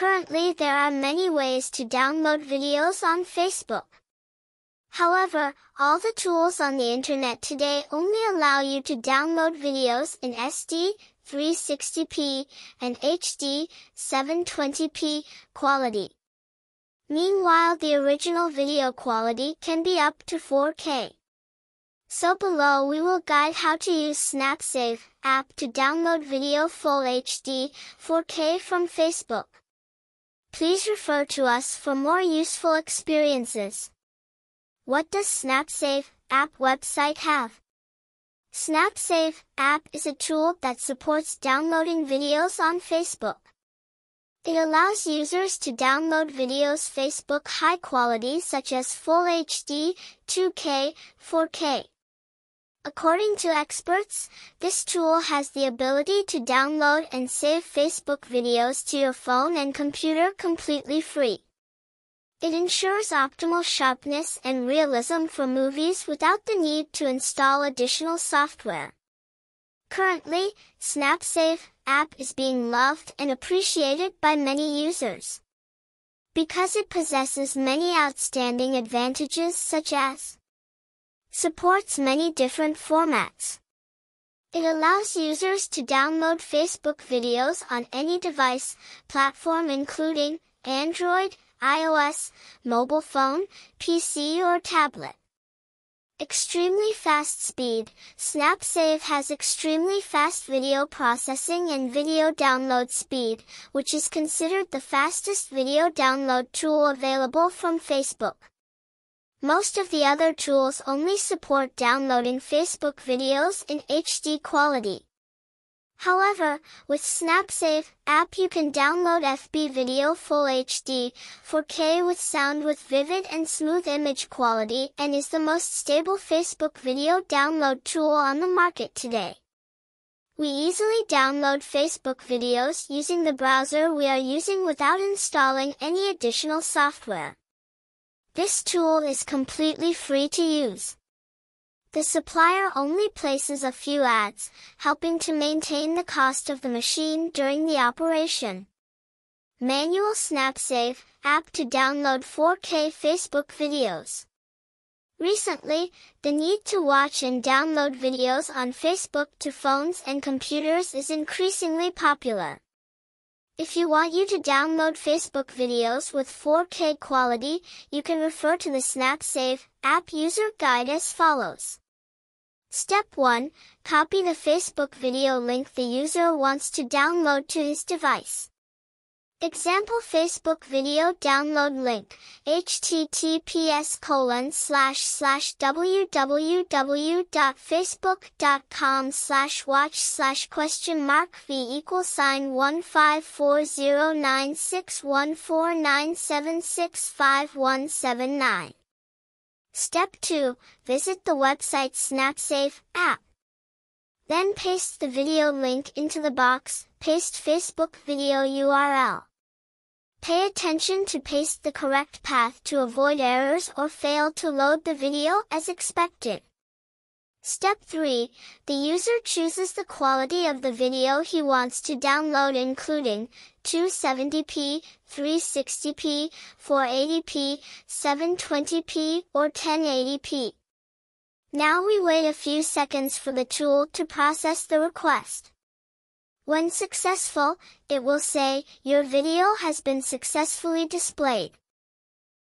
Currently there are many ways to download videos on Facebook. However, all the tools on the internet today only allow you to download videos in SD, 360p, and HD, 720p quality. Meanwhile the original video quality can be up to 4K. So below we will guide how to use SnapSave app to download video full HD 4K from Facebook. Please refer to us for more useful experiences. What does SnapSave app website have? SnapSave app is a tool that supports downloading videos on Facebook. It allows users to download videos Facebook high quality such as Full HD, 2K, 4K. According to experts, this tool has the ability to download and save Facebook videos to your phone and computer completely free. It ensures optimal sharpness and realism for movies without the need to install additional software. Currently, SnapSave app is being loved and appreciated by many users. Because it possesses many outstanding advantages such as Supports many different formats. It allows users to download Facebook videos on any device, platform including Android, iOS, mobile phone, PC or tablet. Extremely fast speed, SnapSave has extremely fast video processing and video download speed, which is considered the fastest video download tool available from Facebook. Most of the other tools only support downloading Facebook videos in HD quality. However, with SnapSave app you can download FB video Full HD, 4K with sound with vivid and smooth image quality and is the most stable Facebook video download tool on the market today. We easily download Facebook videos using the browser we are using without installing any additional software. This tool is completely free to use. The supplier only places a few ads, helping to maintain the cost of the machine during the operation. Manual SnapSave app to download 4K Facebook videos. Recently, the need to watch and download videos on Facebook to phones and computers is increasingly popular. If you want you to download Facebook videos with 4K quality, you can refer to the SnapSave app user guide as follows. Step 1. Copy the Facebook video link the user wants to download to his device. Example Facebook video download link, https colon slash slash www.facebook.com slash watch slash question mark v equals sign 154096149765179. Step 2, visit the website SnapSave app. Then paste the video link into the box, paste Facebook video URL. Pay attention to paste the correct path to avoid errors or fail to load the video as expected. Step 3. The user chooses the quality of the video he wants to download including 270p, 360p, 480p, 720p, or 1080p. Now we wait a few seconds for the tool to process the request. When successful, it will say, your video has been successfully displayed.